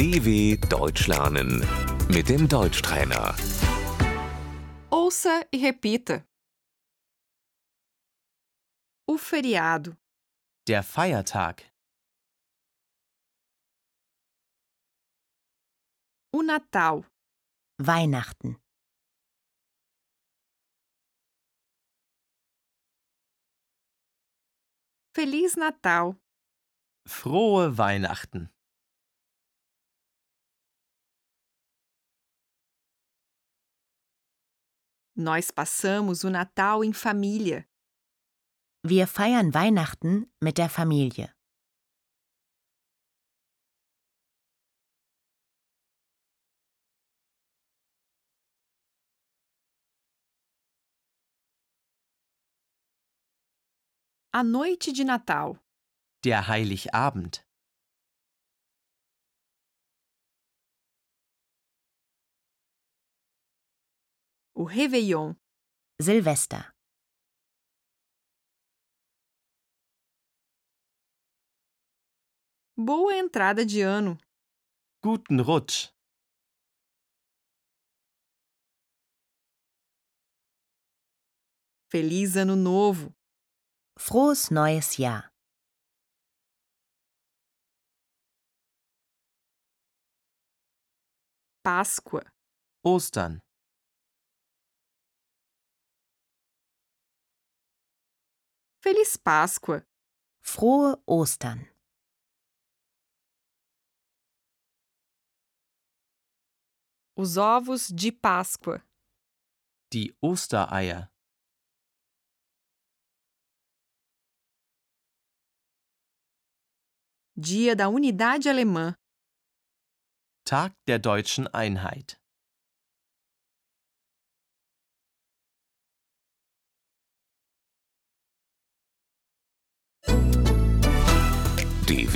DW Deutsch lernen mit dem Deutschtrainer. Ouça e repita. O feriado, Der Feiertag. o Natal, Weihnachten, Feliz Natal, Frohe Weihnachten. Nós passamos o Natal em família. wir feiern Weihnachten mit der Familie. A noite de Natal, Der Heiligabend. O Réveillon, Silvester, boa entrada de ano, Guten Rutsch. Feliz Ano Novo, frohes neues Jahr, Páscoa, Ostern. Feliz Páscoa, frohe Ostern, os ovos de Páscoa, Die Ostereier. Dia da Unidade Alemã, Tag der deutschen Einheit.